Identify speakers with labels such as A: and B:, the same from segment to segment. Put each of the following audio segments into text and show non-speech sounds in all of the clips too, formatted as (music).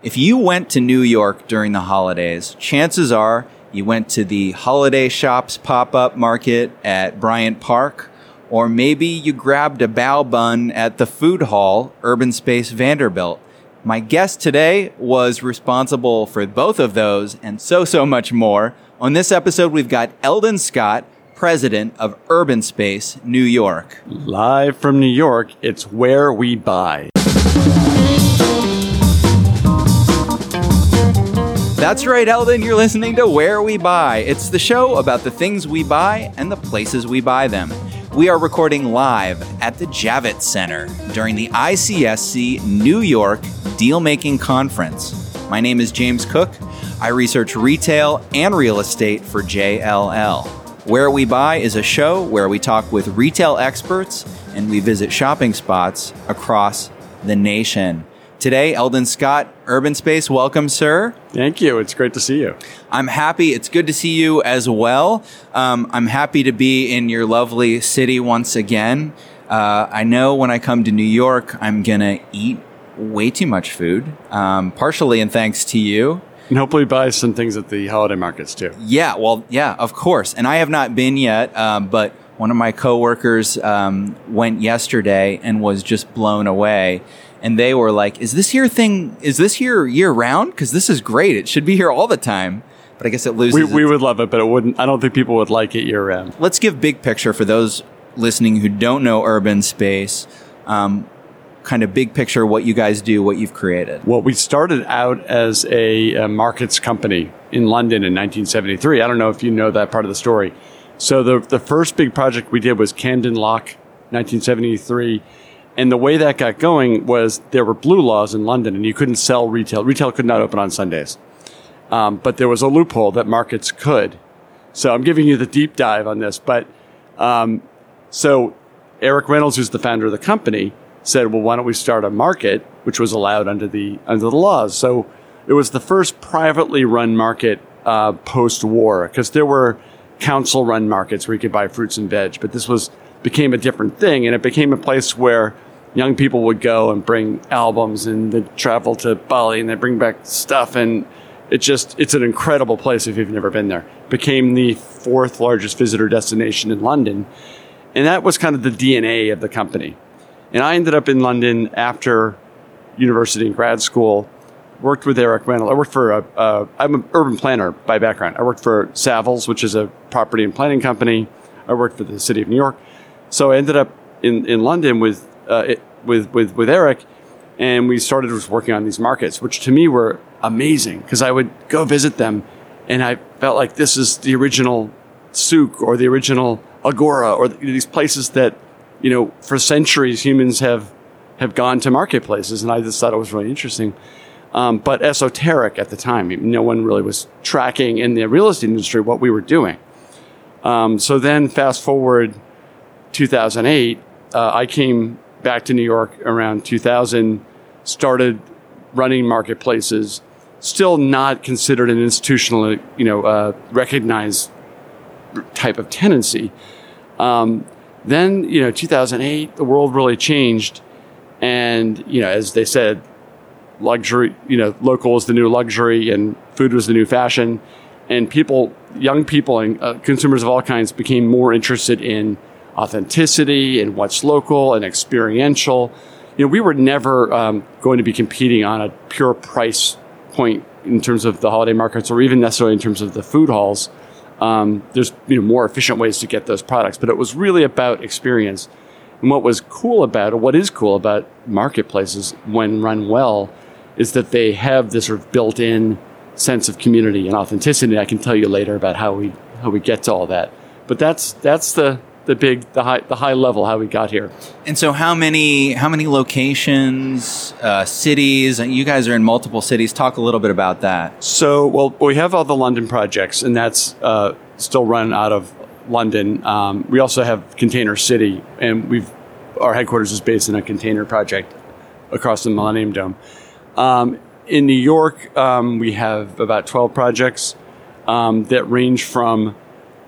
A: If you went to New York during the holidays, chances are you went to the Holiday Shops pop up market at Bryant Park, or maybe you grabbed a bao bun at the food hall, Urbanspace Vanderbilt. My guest today was responsible for both of those and so, so much more. On this episode, we've got Eldon Scott, president of Urbanspace New York.
B: Live from New York, it's where we buy.
A: That's right, Eldon. You're listening to Where We Buy. It's the show about the things we buy and the places we buy them. We are recording live at the Javits Center during the ICSC New York Deal Making Conference. My name is James Cook. I research retail and real estate for JLL. Where We Buy is a show where we talk with retail experts and we visit shopping spots across the nation. Today, Eldon Scott, Urbanspace, welcome, sir.
B: Thank you. It's great to see you.
A: I'm happy. It's good to see you as well. Um, I'm happy to be in your lovely city once again. Uh, I know when I come to New York, I'm going to eat way too much food, um, partially in thanks to you.
B: And hopefully buy some things at the holiday markets too.
A: Yeah, well, yeah, of course. And I have not been yet, um, but one of my coworkers um, went yesterday and was just blown away and they were like, "Is this your thing? Is this here year round? Because this is great. It should be here all the time." But I guess it loses.
B: We, we would love it, but it wouldn't. I don't think people would like it year round.
A: Let's give big picture for those listening who don't know urbanspace. Um, kind of big picture what you guys do, what you've created.
B: Well, we started out as a, a markets company in London in 1973. I don't know if you know that part of the story. So the the first big project we did was Camden Lock, 1973 and the way that got going was there were blue laws in London and you couldn't sell retail. Retail could not open on Sundays. Um, but there was a loophole that markets could. So I'm giving you the deep dive on this. But um, so Eric Reynolds, who's the founder of the company, said, "Well, why don't we start a market, which was allowed under the under the laws?" So it was the first privately run market uh, post-war because there were council-run markets where you could buy fruits and veg, but this was became a different thing, and it became a place where young people would go and bring albums and they'd travel to Bali and they'd bring back stuff and it just it's an incredible place if you've never been there. Became the fourth largest visitor destination in London. And that was kind of the DNA of the company. And I ended up in London after university and grad school, worked with Eric Reynolds. I worked for a, uh, I'm an urban planner by background. I worked for Savills, which is a property and planning company. I worked for the city of New York. So I ended up in, in London with uh, it, with, with, with Eric, and we started just working on these markets, which to me were amazing because I would go visit them, and I felt like this is the original souk or the original agora or these places that you know for centuries humans have have gone to marketplaces, and I just thought it was really interesting. Um, but esoteric at the time. No one really was tracking in the real estate industry what we were doing. Um, so then, fast forward 2008, uh, I came back to New York around 2000, started running marketplaces, still not considered an institutional, you know, uh, recognized type of tenancy. Um, then, you know, 2008, the world really changed. And, you know, as they said, luxury, you know, local is the new luxury and food was the new fashion. And people, young people and uh, consumers of all kinds became more interested in authenticity and what's local and experiential. You know, we were never um, going to be competing on a pure price point in terms of the holiday markets or even necessarily in terms of the food halls. Um, there's you know more efficient ways to get those products, but it was really about experience. And what was cool about, or what is cool about marketplaces when run well, is that they have this sort of built-in sense of community and authenticity. I can tell you later about how we how we get to all that. But that's that's the the big the high the high level how we got here.
A: And so how many how many locations, uh, cities? You guys are in multiple cities. Talk a little bit about that.
B: So well, we have all the London projects, and that's uh, still run out of London. Um, we also have Container City, and we've our headquarters is based in a container project across the Millennium Dome. Um, in New York, um, we have about 12 projects um, that range from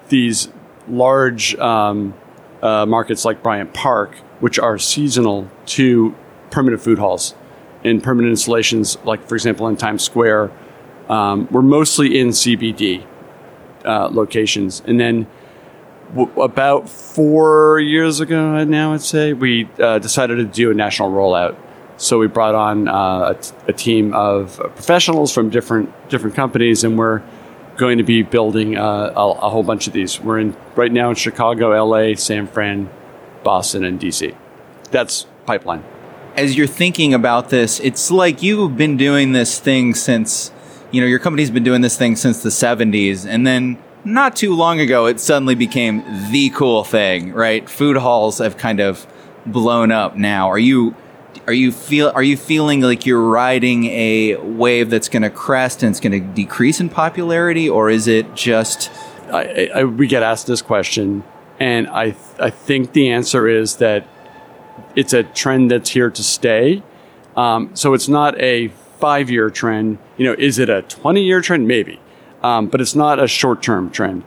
B: these large um, uh, markets like Bryant Park, which are seasonal, to permanent food halls. and permanent installations, like for example in Times Square. Um, we're mostly in CBD uh, locations, and then w- about four years ago now, I'd say we uh, decided to do a national rollout. So we brought on uh, a, t- a team of professionals from different different companies, and we're going to be building uh, a, a, whole bunch of these. We're in right now in Chicago, LA, San Fran, Boston, and DC. That's pipeline.
A: As you're thinking about this, it's like you've been doing this thing since, you know, your company's been doing this thing since the 70s, and then not too long ago, it suddenly became the cool thing, right? Food halls have kind of blown up now. Are you are you feel are you feeling like you're riding a wave that's going to crest and it's going to decrease in popularity, or is it just?
B: I, I, we get asked this question, and I I think the answer is that it's a trend that's here to stay. Um, so it's not a five year trend. You know, is it a twenty year trend? Maybe, um, but it's not a short term trend.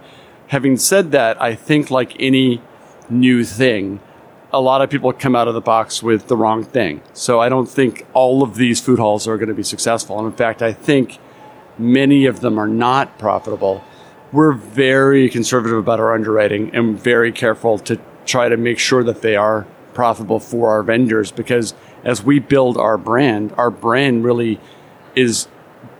B: Having said that, I think like any new thing a lot of people come out of the box with the wrong thing. So I don't think all of these food halls are going to be successful. And in fact, I think many of them are not profitable. We're very conservative about our underwriting and very careful to try to make sure that they are profitable for our vendors because as we build our brand, our brand really is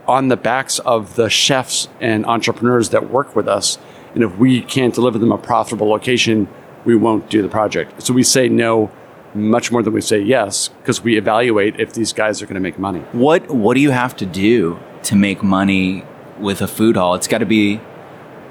B: on the backs of the chefs and entrepreneurs that work with us. And if we can't deliver them a profitable location, we won't do the project. So we say no much more than we say yes because we evaluate if these guys are going to make money.
A: What what do you have to do to make money with a food hall? It's got to be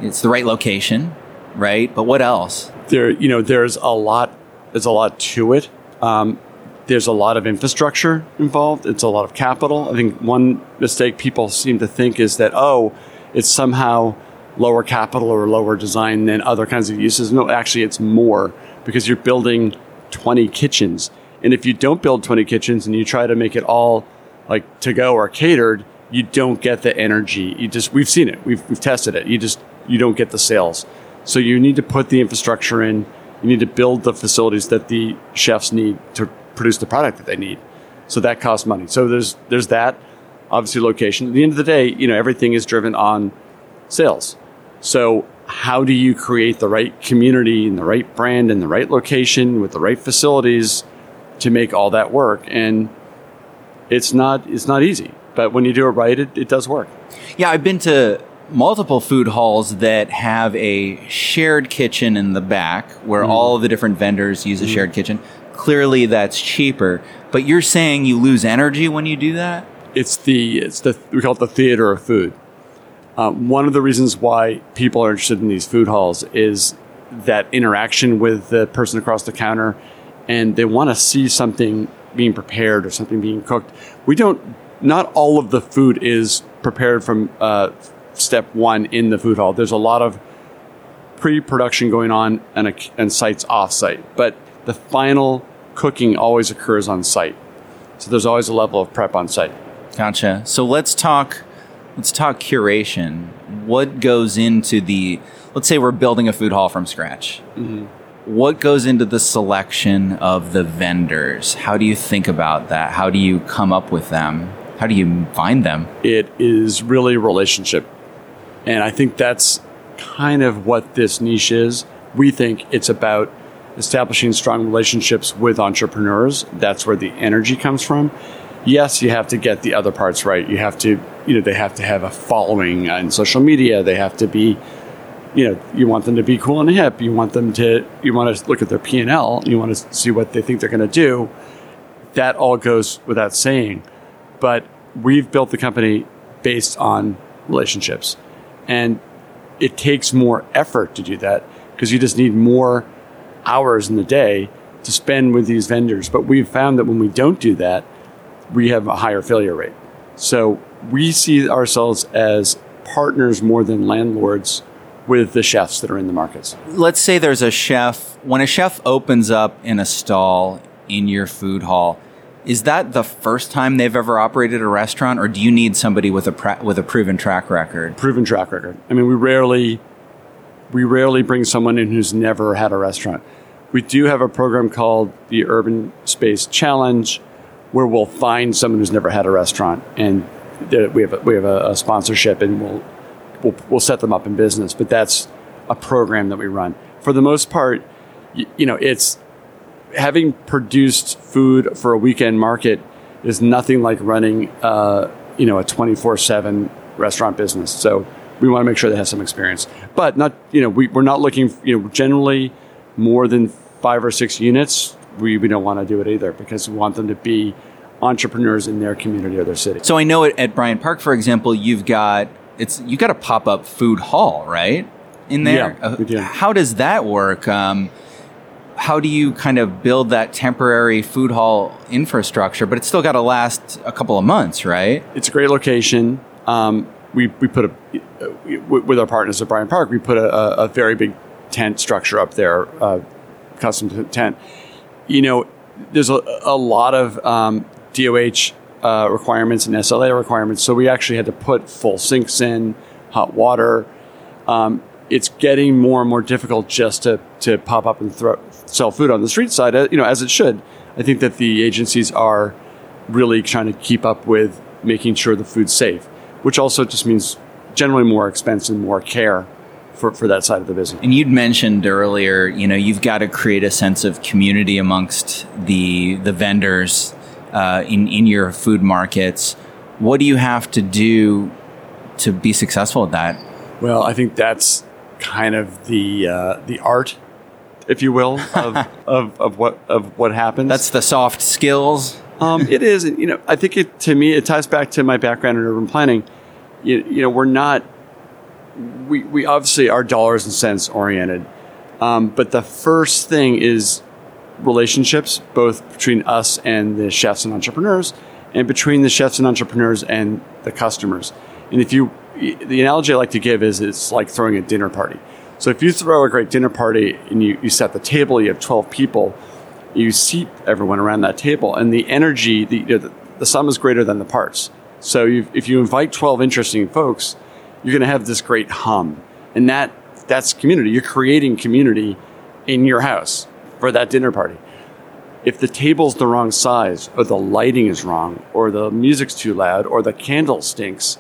A: it's the right location, right? But what else?
B: There, you know, there's a lot. There's a lot to it. Um, there's a lot of infrastructure involved. It's a lot of capital. I think one mistake people seem to think is that oh, it's somehow lower capital or lower design than other kinds of uses. No, actually, it's more because you're building 20 kitchens. And if you don't build 20 kitchens and you try to make it all like to go or catered, you don't get the energy. You just we've seen it. We've we've tested it. You just you don't get the sales. So you need to put the infrastructure in. You need to build the facilities that the chefs need to produce the product that they need. So that costs money. So there's there's that. Obviously, location. At the end of the day, you know everything is driven on sales. So, how do you create the right community and the right brand and the right location with the right facilities to make all that work? And it's not it's not easy, but when you do it right, it, it does work.
A: Yeah, I've been to multiple food halls that have a shared kitchen in the back where mm. all of the different vendors use a mm. shared kitchen. Clearly, that's cheaper. But you're saying you lose energy when you do that?
B: It's the it's the we call it the theater of food. Uh, one of the reasons why people are interested in these food halls is that interaction with the person across the counter, and they want to see something being prepared or something being cooked. We don't. Not all of the food is prepared from uh, step one in the food hall. There's a lot of pre-production going on and, a, and sites off-site, but the final cooking always occurs on site. So there's always a level of prep on site.
A: Gotcha. So let's talk let's talk curation. What goes into the, let's say we're building a food hall from scratch. Mm-hmm. What goes into the selection of the vendors? How do you think about that? How do you come up with them? How do you find them?
B: It is really relationship. And I think that's kind of what this niche is. We think it's about establishing strong relationships with entrepreneurs. That's where the energy comes from yes, you have to get the other parts right. You have to, you know, they have to have a following on social media. They have to be, you know, you want them to be cool and hip. You want them to, you want to look at their P and L. You want to see what they think they're going to do. That all goes without saying, but we've built the company based on relationships, and it takes more effort to do that because you just need more hours in the day to spend with these vendors. But we've found that when we don't do that, we have a higher failure rate. So we see ourselves as partners more than landlords with the chefs that are in the markets.
A: Let's say there's a chef, when a chef opens up in a stall in your food hall, is that the first time they've ever operated a restaurant or do you need somebody with a pra- with a proven track record?
B: Proven track record. I mean, we rarely we rarely bring someone in who's never had a restaurant. We do have a program called the Urban Space Challenge where we'll find someone who's never had a restaurant and we have a, we have a, a sponsorship and we'll, we'll we'll set them up in business. But that's a program that we run. For the most part, you, you know, it's having produced food for a weekend market is nothing like running, uh, you know, a twenty four seven restaurant business. So we want to make sure they have some experience, but not, you know, we, we're not looking, you know, generally more than five or six units. We, we don't want to do it either because we want them to be entrepreneurs in their community or their city.
A: So I know at, at Bryant Park, for example, you've got it's you got a pop up food hall, right? In there,
B: Yeah, we do.
A: Uh, how does that work? Um, how do you kind of build that temporary food hall infrastructure, but it's still got to last a couple of months, right?
B: It's a great location. Um, we, we put a, with our partners at Bryant Park, we put a, a, a very big tent structure up there, uh, custom tent. You know, there's a, a lot of um, DOH uh, requirements and SLA requirements, so we actually had to put full sinks in, hot water. Um, it's getting more and more difficult just to, to pop up and throw, sell food on the street side, uh, you know, as it should. I think that the agencies are really trying to keep up with making sure the food's safe, which also just means generally more expense and more care for, for that side of the business.
A: And you'd mentioned earlier, you know, you've got to create a sense of community amongst the the vendors uh, in in your food markets. What do you have to do to be successful at that?
B: Well, I think that's kind of the uh, the art, if you will, of, (laughs) of, of what of what happens.
A: That's the soft skills.
B: Um, it is, you know, I think it to me it ties back to my background in urban planning. You, you know, we're not we we obviously are dollars and cents oriented, um, but the first thing is relationships, both between us and the chefs and entrepreneurs, and between the chefs and entrepreneurs and the customers. And if you, the analogy I like to give is it's like throwing a dinner party. So if you throw a great dinner party and you, you set the table, you have 12 people, you seat everyone around that table, and the energy, the, you know, the, the sum is greater than the parts. So if you invite 12 interesting folks, you're going to have this great hum. And that, that's community. You're creating community in your house for that dinner party. If the table's the wrong size, or the lighting is wrong, or the music's too loud, or the candle stinks,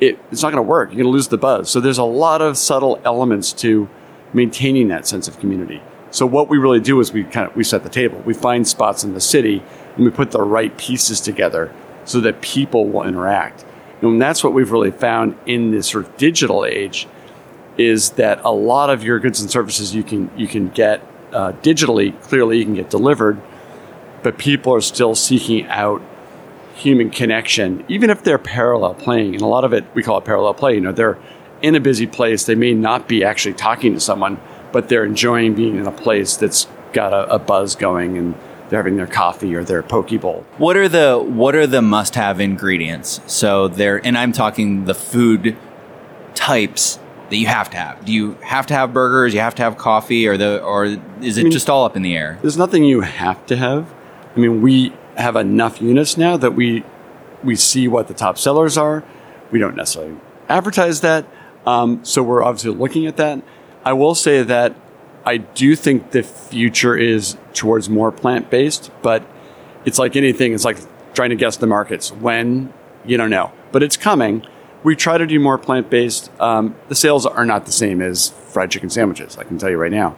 B: it, it's not going to work. You're going to lose the buzz. So there's a lot of subtle elements to maintaining that sense of community. So what we really do is we kind of we set the table. We find spots in the city and we put the right pieces together so that people will interact. And that's what we've really found in this sort of digital age is that a lot of your goods and services you can you can get uh, digitally. Clearly, you can get delivered, but people are still seeking out human connection, even if they're parallel playing. And a lot of it we call it parallel play. You know, they're in a busy place. They may not be actually talking to someone, but they're enjoying being in a place that's got a, a buzz going and they're having their coffee or their poke bowl.
A: What are the what are the must have ingredients? So there, and I'm talking the food types that you have to have. Do you have to have burgers? You have to have coffee, or the or is it
B: mean-
A: just all up in the air?
B: There's nothing you have to have. I mean, we have enough units now that we we see what the top sellers are. We don't necessarily advertise that, um, so we're obviously looking at that. I will say that I do think the future is towards more plant based, but it's like anything. It's like trying to guess the markets. When you don't know, but it's coming. We try to do more plant based. Um, the sales are not the same as fried chicken sandwiches. I can tell you right now.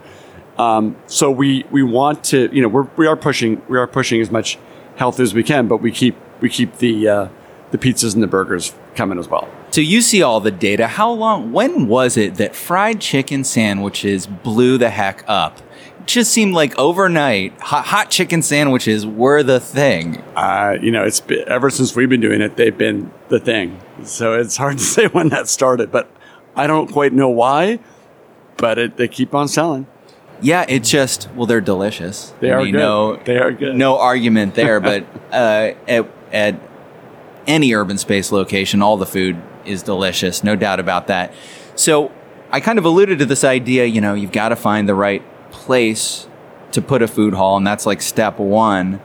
B: Um, so we we want to you know we're, we are pushing we are pushing as much health as we can, but we keep we keep the uh, the pizzas and the burgers coming as well.
A: So you see all the data. How long? When was it that fried chicken sandwiches blew the heck up? It just seemed like overnight, hot, hot chicken sandwiches were the thing.
B: Uh, you know, it's been, ever since we've been doing it, they've been the thing. So it's hard to (laughs) say when that started, but I don't quite know why. But it, they keep on selling.
A: Yeah, it's just well, they're delicious.
B: They
A: I
B: are
A: mean,
B: good.
A: No,
B: They are good.
A: No argument there. (laughs) but uh, at, at any urbanspace location, all the food is delicious, no doubt about that. So I kind of alluded to this idea. You know, you've got to find the right place to put a food hall, and that's like step one.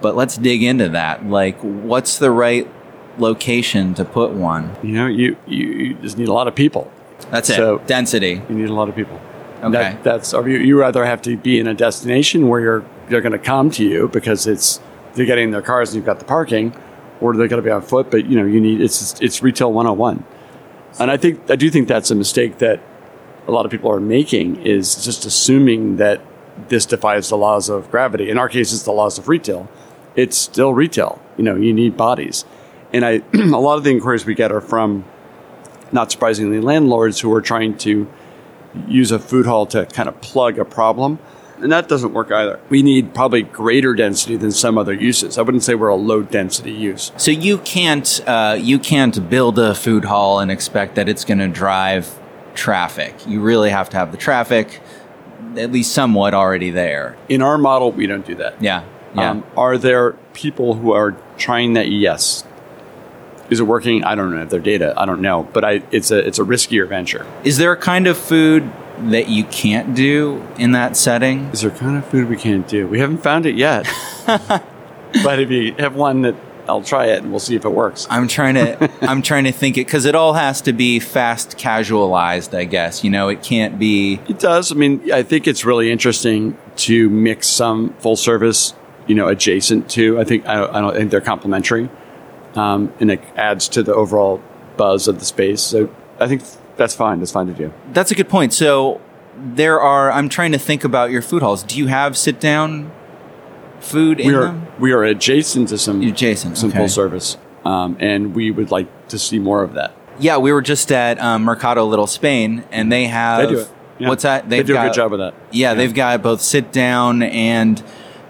A: But let's dig into that. Like, what's the right location to put one?
B: You know, you, you, you just need a lot of people.
A: That's it.
B: So-
A: Density.
B: You need a lot of people.
A: Okay.
B: That, that's or you, you rather have to be in a destination where you're they're going to come to you because it's they're getting in their cars and you've got the parking, or they're going to be on foot. But you know, you need it's it's retail 101, and I think I do think that's a mistake that a lot of people are making is just assuming that this defies the laws of gravity. In our case, it's the laws of retail. It's still retail. You know, you need bodies, and I (clears throat) a lot of the inquiries we get are from, not surprisingly, landlords who are trying to use a food hall to kind of plug a problem and that doesn't work either. We need probably greater density than some other uses. I wouldn't say we're a low density use.
A: So you can't uh, you can't build a food hall and expect that it's going to drive traffic. You really have to have the traffic at least somewhat already there.
B: In our model, we don't do that.
A: Yeah. Yeah. Um,
B: are there people who are trying that? Yes. Is it working? I don't know. Their data, I don't know. But I, it's a it's a riskier venture.
A: Is there a kind of food that you can't do in that setting?
B: Is there kind of food we can't do? We haven't found it yet. (laughs) but if you have one that I'll try it and we'll see if it works.
A: I'm trying to (laughs) I'm trying to think it because it all has to be fast casualized. I guess you know it can't be.
B: It does. I mean, I think it's really interesting to mix some full service, you know, adjacent to. I think I don't, I don't think they're complementary, um, and it adds to the overall buzz of the space. So I think that's fine. That's fine to do.
A: That's a good point. So there are. I'm trying to think about your food halls. Do you have sit down food in
B: we are,
A: them?
B: We are adjacent to some
A: adjacent
B: some
A: okay.
B: full service, um, and we would like to see more of that.
A: Yeah, we were just at um, Mercado Little Spain, and they have.
B: They. Yeah.
A: What's that?
B: They've they do got, a good job with that.
A: Yeah, yeah, they've got both sit down and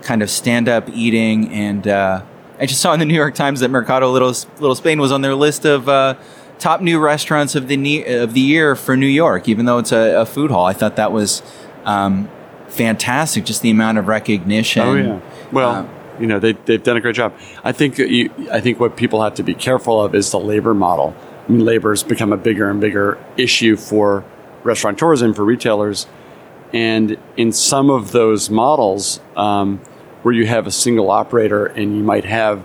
A: kind of stand up eating, and uh, I just saw in the New York Times that Mercado Little Little Spain was on their list of. Uh, top new restaurants of the of the year for New York, even though it's a, a food hall. I thought that was um, fantastic. Just the amount of recognition.
B: Oh yeah. Well, um, you know they they've done a great job. I think you, I think what people have to be careful of is the labor model. I mean, labor has become a bigger and bigger issue for restaurateurs and for retailers. And in some of those models, um, where you have a single operator and you might have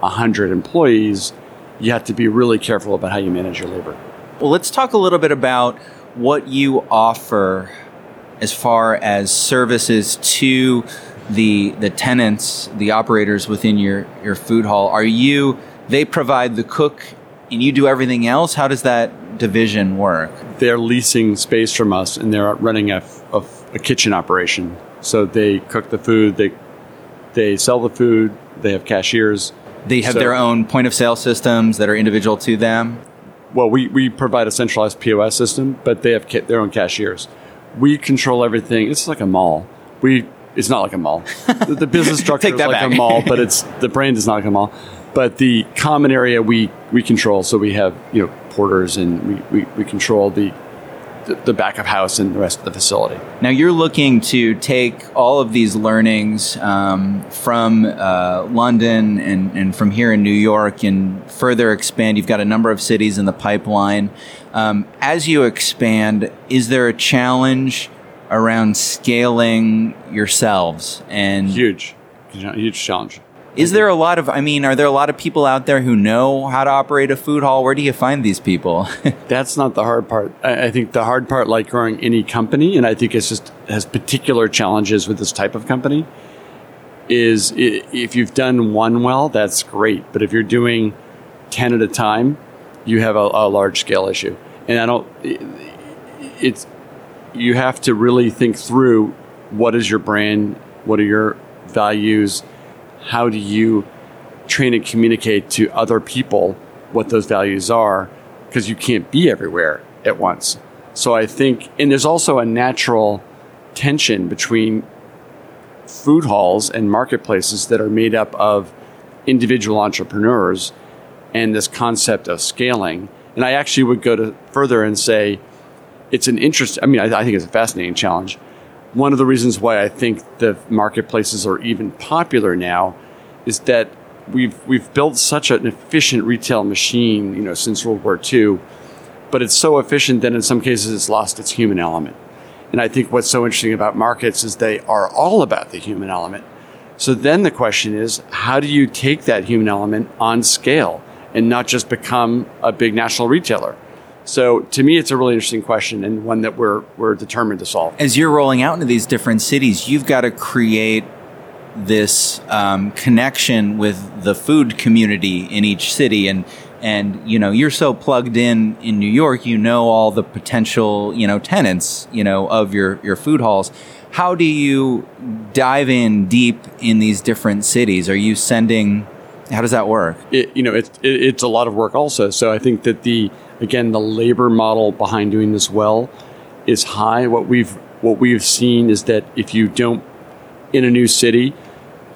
B: hundred employees you have to be really careful about how you manage your labor.
A: Well, let's talk a little bit about what you offer as far as services to the the tenants, the operators within your your food hall. Are you they provide the cook and you do everything else? How does that division work?
B: They're leasing space from us and they're running a, a, a kitchen operation. So they cook the food, they they sell the food, they have cashiers,
A: they have so, their own point of sale systems that are individual to them.
B: Well, we, we provide a centralized POS system, but they have ca- their own cashiers. We control everything. It's like a mall. We it's not like a mall. (laughs) the, the business structure is like back. a mall, but (laughs) it's the brand is not like a mall. But the common area we we control. So we have you know porters and we, we, we control the the back of house and the rest of the facility.
A: Now you're looking to take all of these learnings um, from uh, London and, and from here in New York and further expand. You've got a number of cities in the pipeline. Um, as you expand, is there a challenge around scaling yourselves? And
B: huge, huge challenge.
A: Is there a lot of, I mean, are there a lot of people out there who know how to operate a food hall? Where do you find these people? (laughs)
B: That's not the hard part. I think the hard part, like growing any company, and I think it's just has particular challenges with this type of company, is if you've done one well, that's great. But if you're doing 10 at a time, you have a, a large scale issue. And I don't, it's, you have to really think through what is your brand, what are your values, how do you train and communicate to other people what those values are because you can't be everywhere at once. So I think, and there's also a natural tension between food halls and marketplaces that are made up of individual entrepreneurs and this concept of scaling. And I actually would go to further and say it's an interest. I mean, I, I think it's a fascinating challenge one of the reasons why I think the marketplaces are even popular now is that we've we've built such an efficient retail machine, you know, since World War II, but it's so efficient that in some cases it's lost its human element. And I think what's so interesting about markets is they are all about the human element. So then the question is, how do you take that human element on scale and not just become a big national retailer? So to me, it's a really interesting question and one that we're, we're determined to solve.
A: As you're rolling out into these different cities, you've got to create this um, connection with the food community in each city. And and you know you're so plugged in in New York you know all the potential you know tenants you know of your your food halls. How do you dive in deep in these different cities? Are you sending how does that work
B: it, you know it, it, it's a lot of work also so I think that the again the labor model behind doing this well is high what we've what we've seen is that if you don't in a new city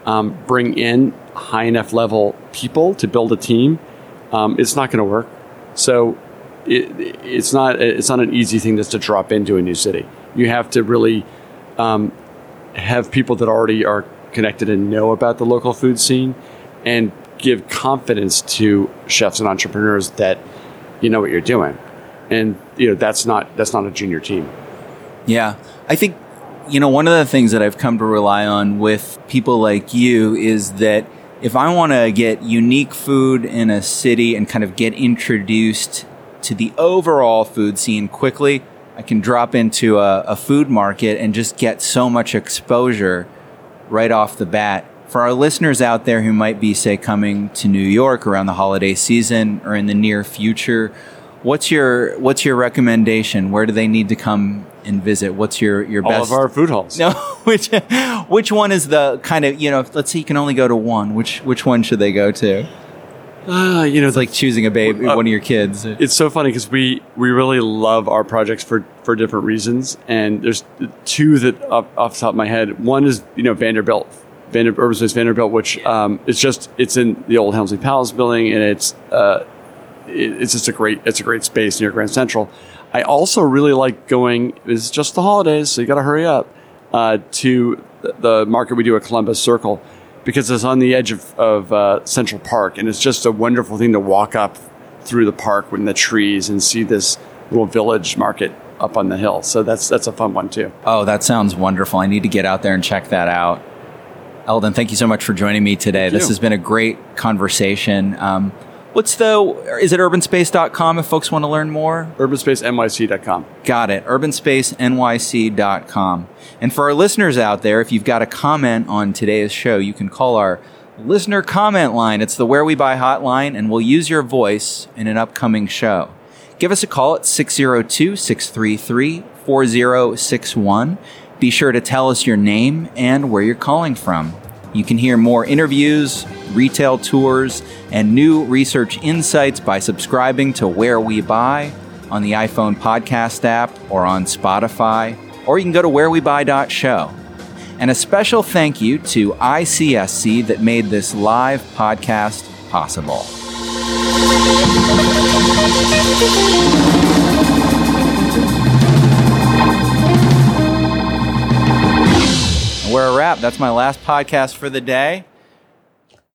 B: um, bring in high enough level people to build a team um, it's not going to work. So it, it's not it's not an easy thing just to drop into a new city. You have to really um, have people that already are connected and know about the local food scene, and give confidence to chefs and entrepreneurs that you know what you're doing. And you know that's not that's not a junior team.
A: Yeah, I think you know one of the things that I've come to rely on with people like you is that if I want to get unique food in a city and kind of get introduced to the overall food scene quickly, I can drop into a, a, food market and just get so much exposure right off the bat. For our listeners out there who might be, say, coming to New York around the holiday season or in the near future, what's your what's your recommendation? Where do they need to come and visit? What's your your
B: All
A: best?
B: of our food halls.
A: No, (laughs) which which one is the kind of you know? Let's say you can only go to one. Which which one should they go to?
B: Uh, you know,
A: it's like choosing a baby, uh, one of your kids.
B: It's so funny because we we really love our projects for for different reasons, and there's two that off, off the top of my head. One is you know Vanderbilt, Vanderbilt Urbanspace Vanderbilt, which um, it's just it's in the old Helmsley Palace building, and it's uh, it, it's just a great it's a great space near Grand Central. I also really like going. It's just the holidays, so you got to hurry up uh, to the market we do at Columbus Circle because it's on the edge of, of uh, Central Park, and it's just a wonderful thing to walk up through the park with the trees and see this little village market up on the hill. So that's that's a fun one too.
A: Oh, that sounds wonderful. I need to get out there and check that out. Eldon, thank you so much for joining me today.
B: Thank
A: this
B: you.
A: has been a great conversation. Um, What's the, is it urbanspace.com if folks want to learn more?
B: Urbanspacenyc.com.
A: Got it. Urbanspacenyc.com. And for our listeners out there, if you've got a comment on today's show, you can call our listener comment line. It's the Where We Buy hotline, and we'll use your voice in an upcoming show. Give us a call at 602 633 4061. Be sure to tell us your name and where you're calling from. You can hear more interviews, retail tours, and new research insights by subscribing to Where We Buy on the iPhone podcast app or on Spotify, or you can go to wherewebuy.show. And a special thank you to ICSC that made this live podcast possible. We're a wrap. That's my last podcast for the day.